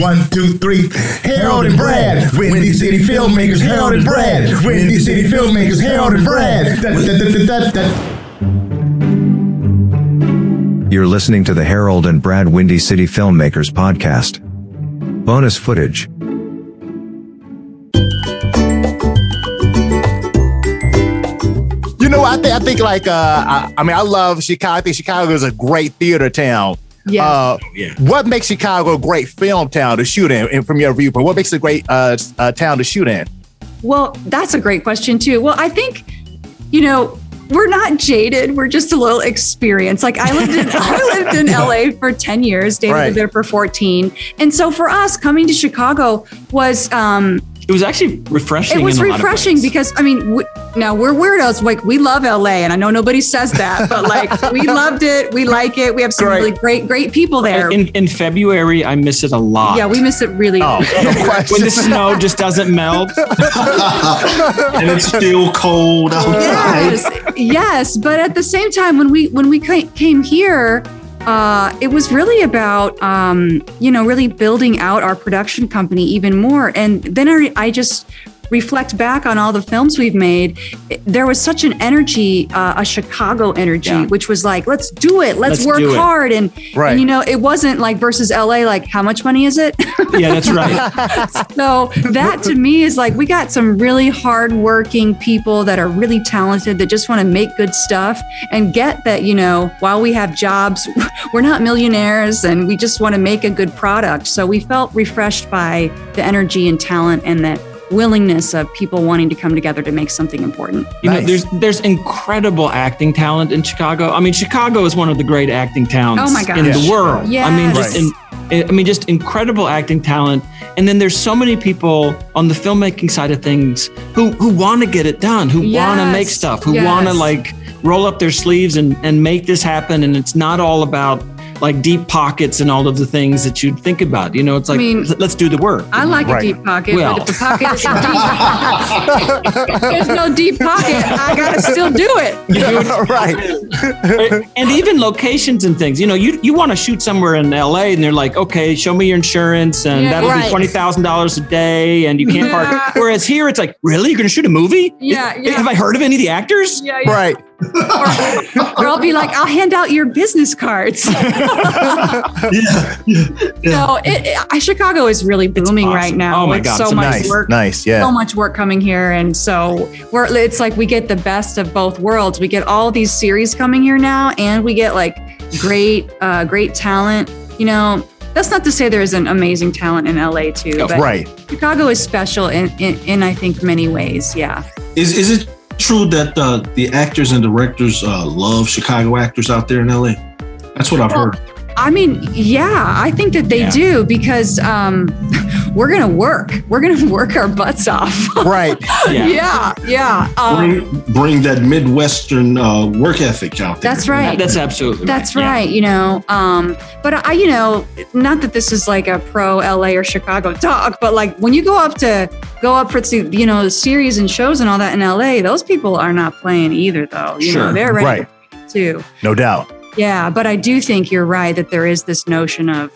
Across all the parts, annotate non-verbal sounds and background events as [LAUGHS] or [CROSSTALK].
One, two, three. Harold and Brad, Windy City filmmakers. Harold and Brad, Windy City filmmakers. Harold and Brad. Da, da, da, da, da, da. You're listening to the Harold and Brad Windy City Filmmakers podcast. Bonus footage. You know, I think I think like uh, I, I mean, I love Chicago. I think Chicago is a great theater town. Yeah. Uh, yeah. What makes Chicago a great film town to shoot in? And from your viewpoint, what makes it a great uh, uh, town to shoot in? Well, that's a great question too. Well, I think, you know, we're not jaded. We're just a little experienced. Like I lived in I [LAUGHS] lived in LA for 10 years. David Right. lived there for 14. And so for us, coming to Chicago was um It was actually refreshing. it was in a lot of refreshing ways. because I mean, w- now we're weirdos. Like we love LA, and I know nobody says that, but like [LAUGHS] we loved it. We like it. We have some Great. really great, great people there. in, in February, I miss it a lot. yeah, we miss it really. Oh, no [LAUGHS] when the snow just doesn't melt. [LAUGHS] and it's still cold outside. yes, yes. But at the same time, when we when we came here, uh, it was really about um, you know really building out our production company even more. And then I, I just reflect back on all the films we've made. There was such an energy, uh, a Chicago energy, Yeah. which was like, let's do it, let's, Let's work it. hard, and Right. and you know it wasn't like versus LA, like how much money is it? [LAUGHS] Yeah, that's right. [LAUGHS] So that to me is like we got some really hardworking people that are really talented that just want to make good stuff and get that, you know, while we have jobs, [LAUGHS] we're not millionaires and we just want to make a good product. So we felt refreshed by the energy and talent and that willingness of people wanting to come together to make something important. You know, there's there's incredible acting talent in Chicago. I mean, Chicago is one of the great acting towns Oh my gosh. in the world. I mean, just Yes. in, I mean, just incredible acting talent. And then there's so many people on the filmmaking side of things who who want to get it done, who want to make stuff, who want to like roll up their sleeves and and make this happen. And it's not all about like deep pockets and all of the things that you'd think about. You know, it's like mean, let's do the work. I like Right. a deep pocket, Well. but if the pocket isn't deep, [LAUGHS] there's no deep pocket, I gotta still do it. [LAUGHS] [LAUGHS] right. and even locations and things. You know, you you want to shoot somewhere in LA, and they're like, okay, show me your insurance, and Yeah, that'll right. be twenty thousand dollars a day, and you can't Yeah. park. Whereas here, it's like, really, you're going to shoot a movie? Yeah, Is- yeah. Have I heard of any of the actors? Yeah, yeah. Right. Or I'll be like, I'll hand out your business cards. Yeah, [LAUGHS] yeah, yeah. no, it, it- Chicago is really booming awesome. right now. Oh my It's God, so it's much Nice. work, Nice. Yeah. so much work coming here, and so we're. It's like we get the best of both worlds. We get all these series coming here now, and we get like great, uh, great talent. You know. That's not to say there isn't amazing talent in LA too, Oh, but Right. Chicago is special in, in, in I think many ways. Yeah. Is is it true that uh, the actors and directors uh, love Chicago actors out there in LA? That's what I've heard. I mean, yeah, I think that they Yeah. do because um, [LAUGHS] we're gonna work. We're gonna [LAUGHS] work our butts off. Right. [LAUGHS] Yeah. yeah, yeah. Um, Bring bring that Midwestern uh, work ethic out there. that's right. That's absolutely That's right. Yeah. You know, um, but I, you know, not that this is like a pro LA or Chicago talk, but like when you go up to go up for you know, series and shows and all that in LA, those people are not playing either, though. You know, Sure. they're ready Right. too. No doubt. Yeah, but I do think you're right that there is this notion of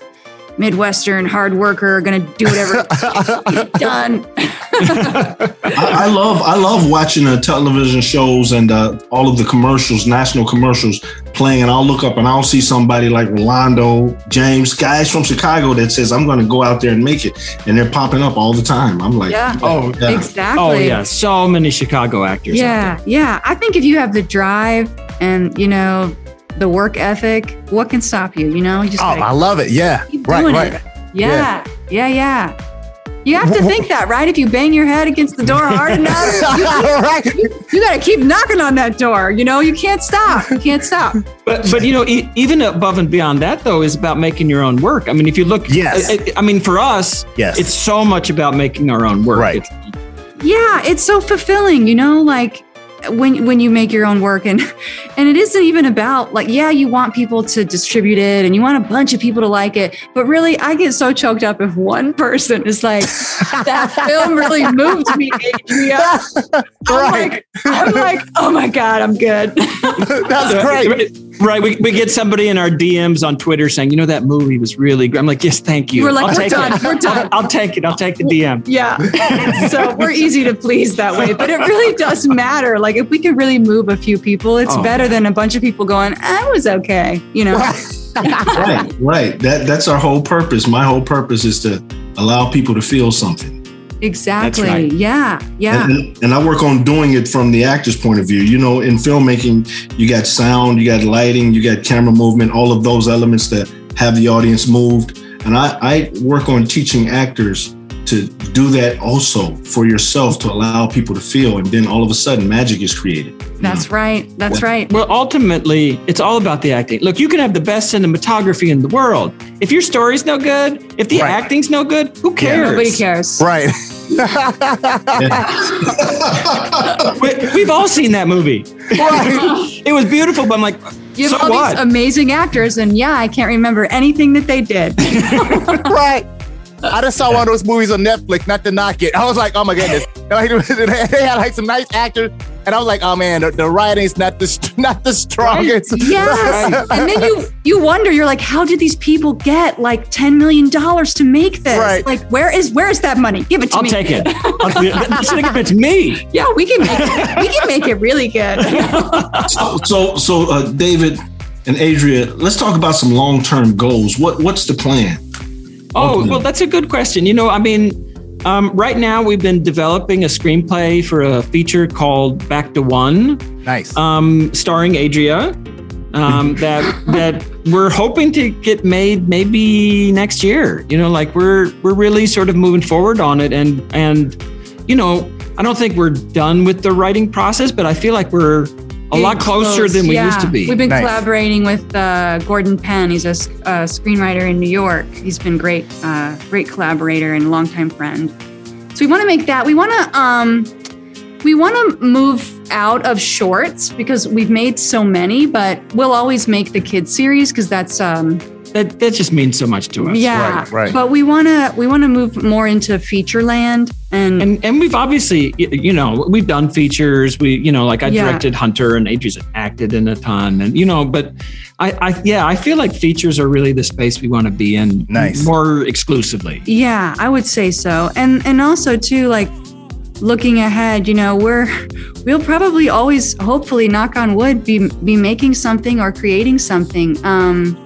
Midwestern hard worker, going to do whatever it takes to done. I, I love I love watching the television shows and uh, all of the commercials, national commercials playing, and I'll look up and I'll see somebody like Rolando James, guys from Chicago that says I'm going to go out there and make it, and they're popping up all the time. I'm like, Yeah. Oh, yeah. exactly. oh yeah, so many Chicago actors. out Yeah, yeah. I think if you have the drive and you know the work ethic, what can stop you? You know, you just Oh, gotta I love it. Yeah. keep Right. doing Right. it. Yeah, yeah, yeah. You have to think that, right? If you bang your head against the door hard [LAUGHS] enough, [LAUGHS] right. you got to keep knocking on that door. You know, you can't stop. You can't stop. But but you know, e- even above and beyond that, though, is about making your own work. I mean, if you look, Yes. I, I- I mean, for us, Yes. it's so much about making our own work. Right. It's- Yeah, it's so fulfilling, you know, like when when you make your own work and [LAUGHS] and it isn't even about like yeah, you want people to distribute it and you want a bunch of people to like it, but really I get so choked up if one person is like that film really moved me, HBO. I'm Right. like I'm like, "Oh my god, I'm good." [LAUGHS] That's great. Right. We, we get somebody in our DMs on Twitter saying, you know, that movie was really great I'm like, yes, thank you. We're like, I'll we're take done. it. We're done. I'll, I'll take it. I'll take the DM. Yeah. so we're easy to please that way, but it really does matter. Like if we could really move a few people, it's Oh, better than a bunch of people going, I was okay. You know? [LAUGHS] right, right. That that's our whole purpose. My whole purpose is to allow people to feel something. Exactly. right. Yeah. Yeah. And, and I work on doing it from the actor's point of view. You know, in filmmaking, you got sound, you got lighting, you got camera movement, all of those elements that have the audience moved. And I, I work on teaching actors to do that also for yourself to allow people to feel. And then all of a sudden, magic is created. That's mm. right. That's right. Well, ultimately, it's all about the acting. Look, you can have the best cinematography in the world. If your story's no good, if the Right. acting's no good, who cares? Nobody cares. Right. [LAUGHS] We, we've all seen that movie. it was beautiful, but I'm like, You have so all what? these amazing actors, and yeah, I can't remember anything that they did. [LAUGHS] right. I just saw one of those movies on Netflix, not to knock it. I was like, oh my goodness. [LAUGHS] Like, [LAUGHS] they had like some nice actors, and I was like, oh man, the, the writing's not the [LAUGHS] not the strongest. Yes. and then you you wonder, you're like, how did these people get like $10 million to make this? Right. Like, where is where is that money? Give it to me. I'll me. take it. I'll, you should have given it to me. Yeah, we can make it, we can make it really good. So, so, so uh, David and Adria, let's talk about some long-term goals. What What's the plan? Oh, well, that's a good question. You know, I mean, um, right now we've been developing a screenplay for a feature called Back to One, Nice. um, starring Adria. Um, [LAUGHS] that that we're hoping to get made maybe next year. You know, like we're we're really sort of moving forward on it, and and you know, I don't think we're done with the writing process, but I feel like we're a lot closer Close, than we yeah. used to be. We've been Nice. collaborating with uh, Gordon Penn. He's a screenwriter in New York. He's been great, uh, great collaborator and longtime friend. So we want to make that. We want to um, we want to move out of shorts because we've made so many, but we'll always make the kids series because that's um, that that just means so much to us. yeah. right, right. But we want to we want to move more into feature land and, and and we've obviously you know we've done features we you know like i Yeah. directed hunter and adrian's acted in a ton and you know but i i yeah i feel like features are really the space we want to be in Nice. more exclusively Yeah, I would say so. And and also too like looking ahead, you know, we're we'll probably always hopefully knock on wood be be making something or creating something. Um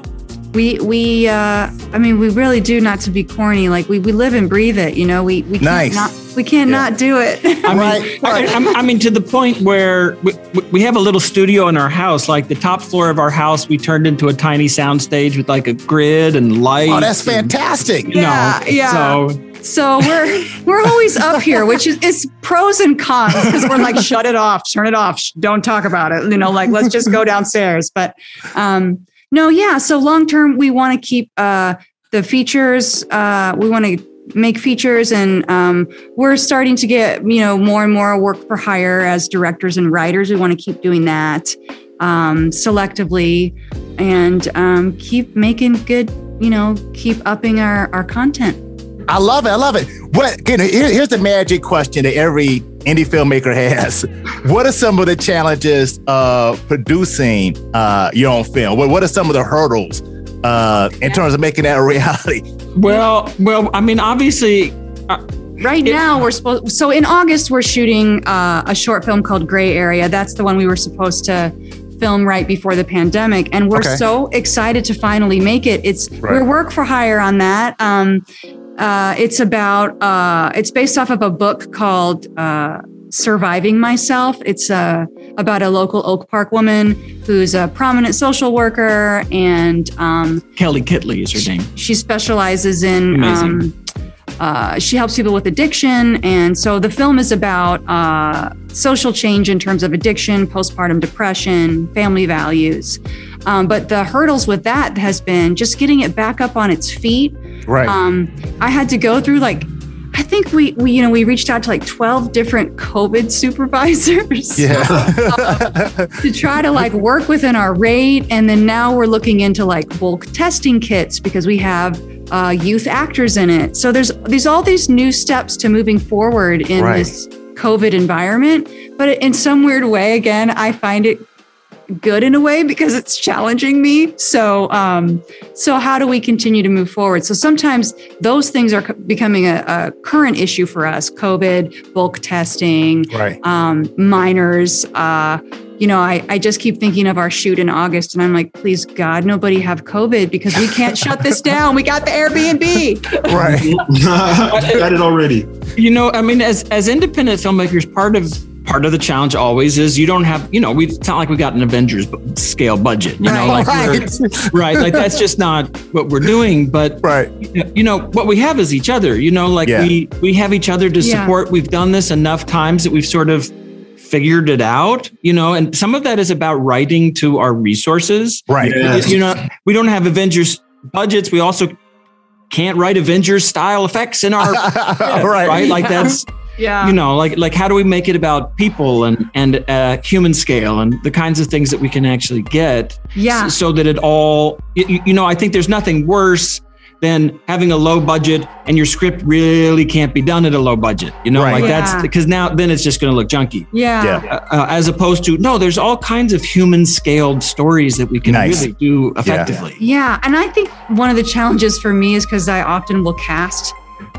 we we uh I mean we really do not to be corny like we we live and breathe it, you know. We we can't Nice. not we can't Yeah. not do it. I mean, Right, I. I, I mean, to the point where we, we have a little studio in our house. Like the top floor of our house, we turned into a tiny sound stage with like a grid and lights. oh, that's and, fantastic. you know, Yeah, yeah. So So we're we're always up here, which is it's pros and cons because we're like shut it off, turn it off, don't talk about it. You know, like let's just go downstairs. But um, no, yeah. So long term, we want to keep uh, the features. Uh, we want to make features, and um, we're starting to get you know more and more work for hire as directors and writers. We want to keep doing that um, selectively and um, keep making good. You know, keep upping our our content. I love it. I love it. What? You know, here- here's the magic question that every indie filmmaker [LAUGHS] has. What are some of the challenges of producing uh, your own film? What, what are some of the hurdles uh, in terms of making that a reality? well, well, I mean, obviously, Right It- now, we're supposed. So in August, we're shooting uh, a short film called Gray Area. That's the one we were supposed to film right before the pandemic, and we're Okay. so excited to finally make it. It's Right. we're work for hire on that. Um, uh, it's about. Uh, it's based off of a book called. Uh, Surviving Myself. It's uh, about a local Oak Park woman who's a prominent social worker, and um, Kelley Kitley is her name. she specializes in um, uh, she helps people with addiction and so the film is about uh, social change in terms of addiction postpartum depression family values um, but the hurdles with that has been just getting it back up on its feet Right. um, i had to go through like i think we, we you know we reached out to like 12 different covid supervisors yeah. [LAUGHS] to try to like work within our rate and then now we're looking into like bulk testing kits because we have uh, youth actors in it so there's there's all these new steps to moving forward in Right. this covid environment but in some weird way again i find it good in a way because it's challenging me. So, um, so how do we continue to move forward? So sometimes those things are becoming a, a current issue for us: COVID, bulk testing, Right. um, minors. Uh, you know, I, I just keep thinking of our shoot in August, and I'm like, please God, nobody have COVID because we can't shut this [LAUGHS] down. We got the Airbnb. Right. [LAUGHS] Got it already. You know, I mean, as as independent filmmakers, part of part of the challenge always is you don't have, you know, we it's not like we got an Avengers scale budget. You know, like [LAUGHS] right. right, like that's just not what we're doing. But Right. you know what we have is each other you know like Yeah. we we have each other to Yeah. support we've done this enough times that we've sort of figured it out you know and some of that is about writing to our resources Right. Yes. you know we don't have avengers budgets we also can't write avengers style effects in our [LAUGHS] right. [LAUGHS] right like that's Yeah. you know like like how do we make it about people and and uh, human scale and the kinds of things that we can actually get yeah. s- so that it all you, you know i think there's nothing worse than having a low budget and your script really can't be done at a low budget you know Right. like Yeah. that's because now then it's just going to look junky Yeah. Yeah. uh, uh, as opposed to no there's all kinds of human scaled stories that we can Nice. really do effectively Yeah, and I think one of the challenges for me is because I often will cast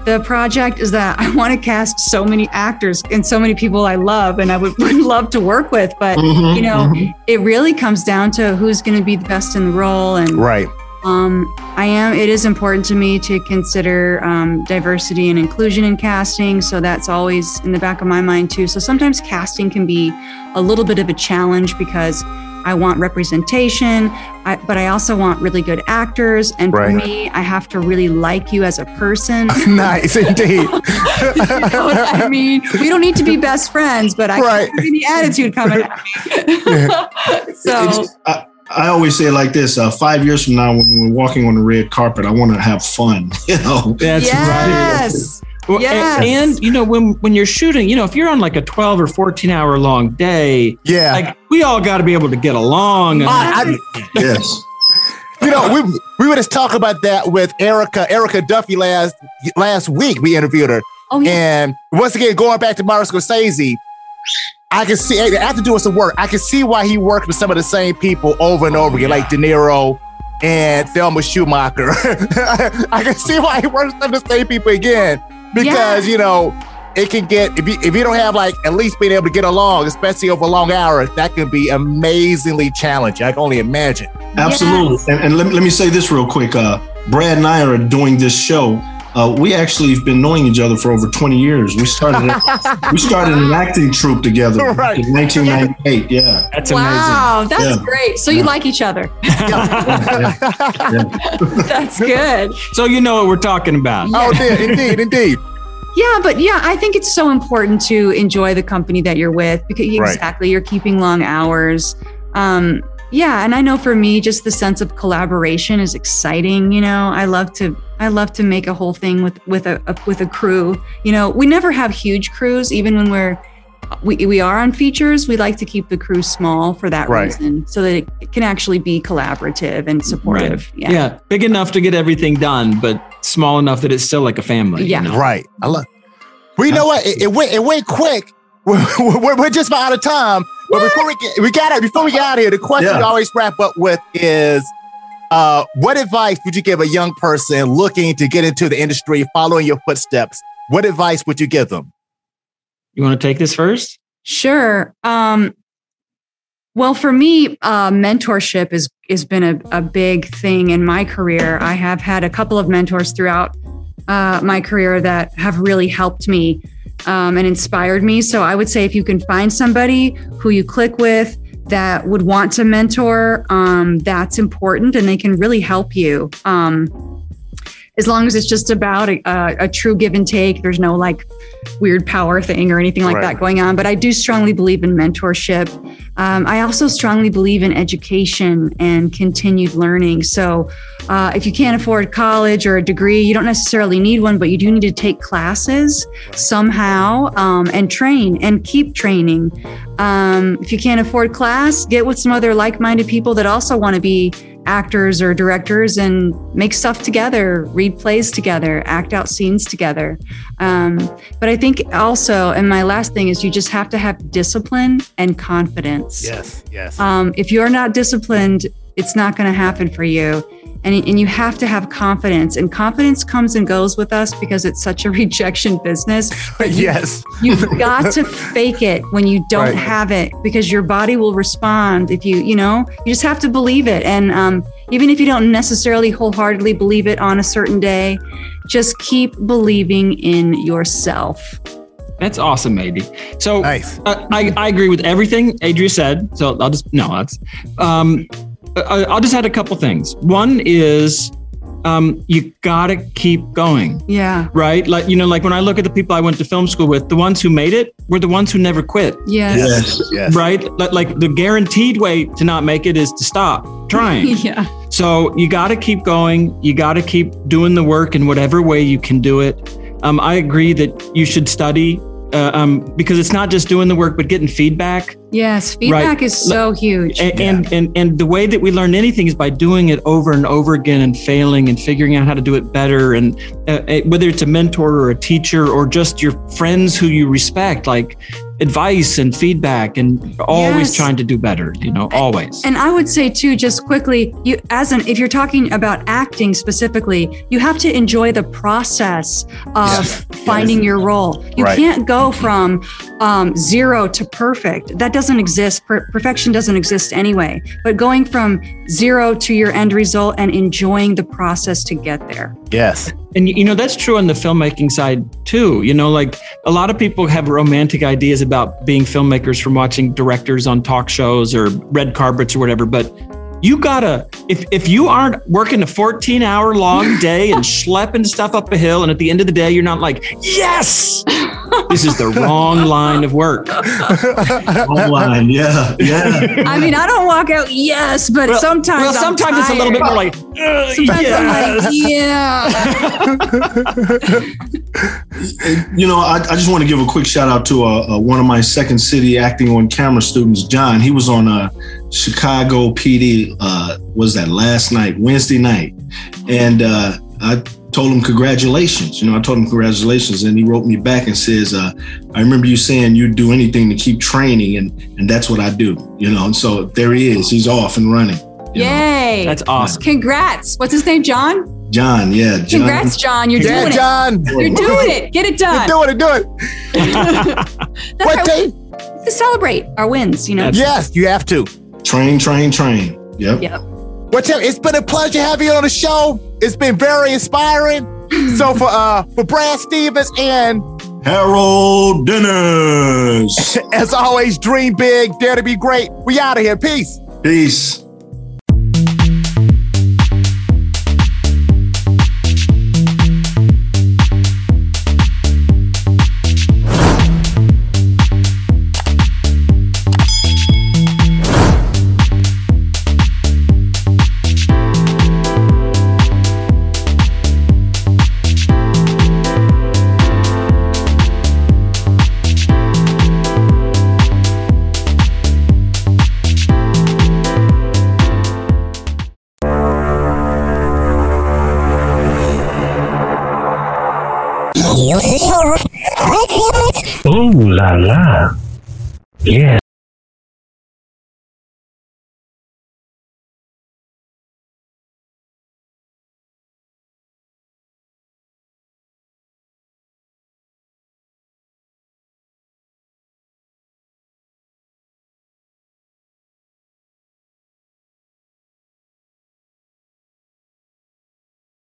the project is that I want to cast so many actors and so many people I love and I would, [LAUGHS] would love to work with, but Mhm, you know, mhm. it really comes down to who's going to be the best in the role and Right. um, I am. It is important to me to consider um, diversity and inclusion in casting, so that's always in the back of my mind too. So sometimes casting can be a little bit of a challenge because I want representation, I, but I also want really good actors. And for me, I have to really like you as a person. [LAUGHS] nice indeed. [LAUGHS] you know what I mean? We don't need to be best friends, but I Right. can't have any attitude coming at me. [LAUGHS] so I, I always say it like this: uh, five years from now, when we're walking on the red carpet, I want to have fun. You know, that's right yes. Well, a- Yes. and, you know when when you're shooting you know if you're on like a 12 or 14 hour long day yeah. like we all got to be able to get along and, ah, I- I- yes. you know, we we were just talking about that with Erica Erica Duffy last last week. We interviewed her, Oh yeah. and once again, going back to Martin Scorsese, I can see after doing some work, I can see why he worked with some of the same people over and over again, like De Niro and Thelma Schoonmaker. [LAUGHS] I can see why he works with some of the same people again because you know it can get if you if you don't have like at least being able to get along, especially over long hours, that can be amazingly challenging. I can only imagine. Absolutely. Yes. And, and let, let me say this real quick. Uh, Brad and I are doing this show. Uh, we actually have been knowing each other for over 20 years. We started [LAUGHS] we started an acting troupe together Right. in 1998. Yeah. that's Wow, that's Yeah. great. So you like each other. [LAUGHS] Yeah. [LAUGHS] That's good. so you know what we're talking about Oh, indeed, indeed, indeed. Yeah, but yeah, I think it's so important to enjoy the company that you're with because Right. exactly you're keeping long hours. Um, yeah, and I know for me, just the sense of collaboration is exciting. You know, I love to I love to make a whole thing with with a, a with a crew. You know, we never have huge crews, even when we're we, we are on features. We like to keep the crew small for that Right. reason, so that it can actually be collaborative and supportive. yeah. Yeah. big enough to get everything done but small enough that it's still like a family you Yeah. know? Right. I love. Well, you know what? It, it went. It went quick. [LAUGHS] We're, we're, we're just about out of time. But before we get, we got it. Before we get out of here, the question Yeah. we always wrap up with is, uh, what advice would you give a young person looking to get into the industry, following your footsteps? What advice would you give them? you want to take this first Sure. Um, well, for me, uh, mentorship is has been a, a big thing in my career. I have had a couple of mentors throughout uh, my career that have really helped me um, and inspired me. So I would say if you can find somebody who you click with that would want to mentor, um, that's important, and they can really help you. Um, as long as it's just about a, a, a true give and take, there's no like weird power thing or anything like Right. that going on. But I do strongly believe in mentorship. Um, I also strongly believe in education and continued learning. So uh, if you can't afford college or a degree, you don't necessarily need one, but you do need to take classes somehow um, and train and keep training. Um, if you can't afford class, get with some other like minded people that also want to be actors or directors and make stuff together, read plays together, act out scenes together. Um, but I think also, and my last thing is you just have to have discipline and confidence. Yes, yes. Um, if you're not disciplined, it's not going to happen for you. And, and you have to have confidence. And confidence comes and goes with us because it's such a [LAUGHS] rejection business. yes. You've got to fake it when you don't Right. have it because your body will respond if you, you know, you just have to believe it. And um, even if you don't necessarily wholeheartedly believe it on a certain day, just keep believing in yourself. That's awesome, Adri. So Nice. uh, I, I agree with everything Adria said. So I'll just no, that's um, I, I'll just add a couple things. One is um, you gotta keep going, Yeah. right? Like you know, like when I look at the people I went to film school with, the ones who made it were the ones who never quit, Yes. Yes. Yes. right? Like, like the guaranteed way to not make it is to stop trying. [LAUGHS] Yeah. So you got to keep going. You got to keep doing the work in whatever way you can do it. Um, I agree that you should study uh, um, because it's not just doing the work, but getting feedback. Yes. Feedback is so huge. And, and and and the way that we learn anything is by doing it over and over again and failing and figuring out how to do it better. And uh, uh, whether it's a mentor or a teacher or just your friends who you respect, like advice and feedback, and always Yes. trying to do better. You know, always. And I would say too, just quickly, you as an if you're talking about acting specifically, you have to enjoy the process of Yes. finding your role. You Right. can't go from um, zero to perfect. That doesn't exist. Per- perfection doesn't exist anyway. But going from zero to your end result and enjoying the process to get there. Yes. And you know that's true on the filmmaking side too. You know, like a lot of people have romantic ideas about being filmmakers from watching directors on talk shows or red carpets or whatever, but you gotta if if you aren't working a 14 hour long [LAUGHS] day and schlepping stuff up a hill and at the end of the day you're not like, yes, this is the wrong line of work. Online. [LAUGHS] Yeah. Yeah. I mean, I don't walk out yes, but Well- sometimes well, I'm sometimes it's a little bit more like, "Uh, Sometimes yes." I'm like, yeah. [LAUGHS] you know, I, I just want to give a quick shout out to uh, uh, one of my Second City acting on camera students, John. He was on uh, Chicago PD. Uh, was that last night, Wednesday night, and uh, I told him congratulations. You know, I told him congratulations, and he wrote me back and says, uh, "I remember you saying you'd do anything to keep training, and and that's what I do." You know, and so there he is. He's off and running. you know. Yay. That's awesome. Congrats. What's his name? John? John. Yeah, John. Congrats, John. You're Yeah, doing John. it. You're doing it. Get it You're done. doing it, do it. [LAUGHS] That's What day? to celebrate our wins, you know? Yes, you have to. Train, train, train. Yep. Yep. What's up? It's been a pleasure having you on the show. It's been very inspiring. [LAUGHS] so for uh for Brad Stevens and Harold Dennis. [LAUGHS] as always, dream big, dare to be great. We out of here. Peace. Peace. Ooh la la. Yeah.